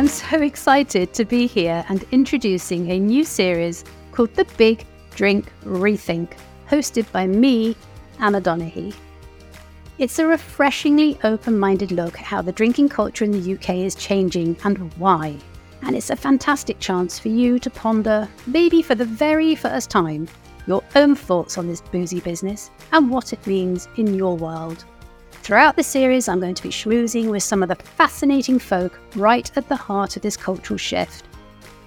am so excited to be here and introducing a new series called The Big Drink Rethink, hosted by me, Anna Donaghey. It's a refreshingly open minded look at how the drinking culture in the UK is changing and why. And it's a fantastic chance for you to ponder, maybe for the very first time, your own thoughts on this boozy business and what it means in your world. Throughout the series, I'm going to be schmoozing with some of the fascinating folk right at the heart of this cultural shift.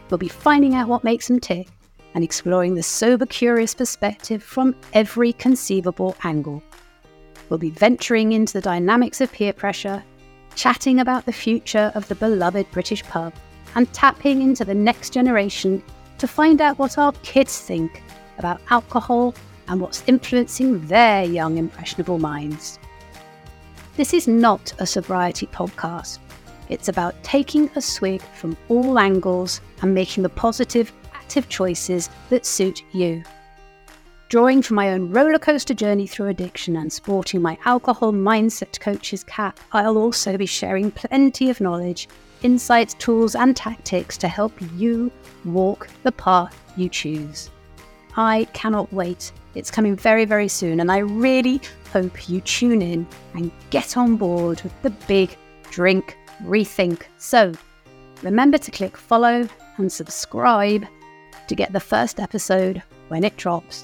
We'll be finding out what makes them tick and exploring the sober, curious perspective from every conceivable angle. We'll be venturing into the dynamics of peer pressure, chatting about the future of the beloved British pub, and tapping into the next generation to find out what our kids think about alcohol and what's influencing their young, impressionable minds. This is not a sobriety podcast. It's about taking a swig from all angles and making the positive, active choices that suit you. Drawing from my own rollercoaster journey through addiction and sporting my alcohol mindset coach's cap, I'll also be sharing plenty of knowledge, insights, tools, and tactics to help you walk the path you choose. I cannot wait. It's coming very, very soon, and I really hope you tune in and get on board with the big drink rethink. So remember to click follow and subscribe to get the first episode when it drops.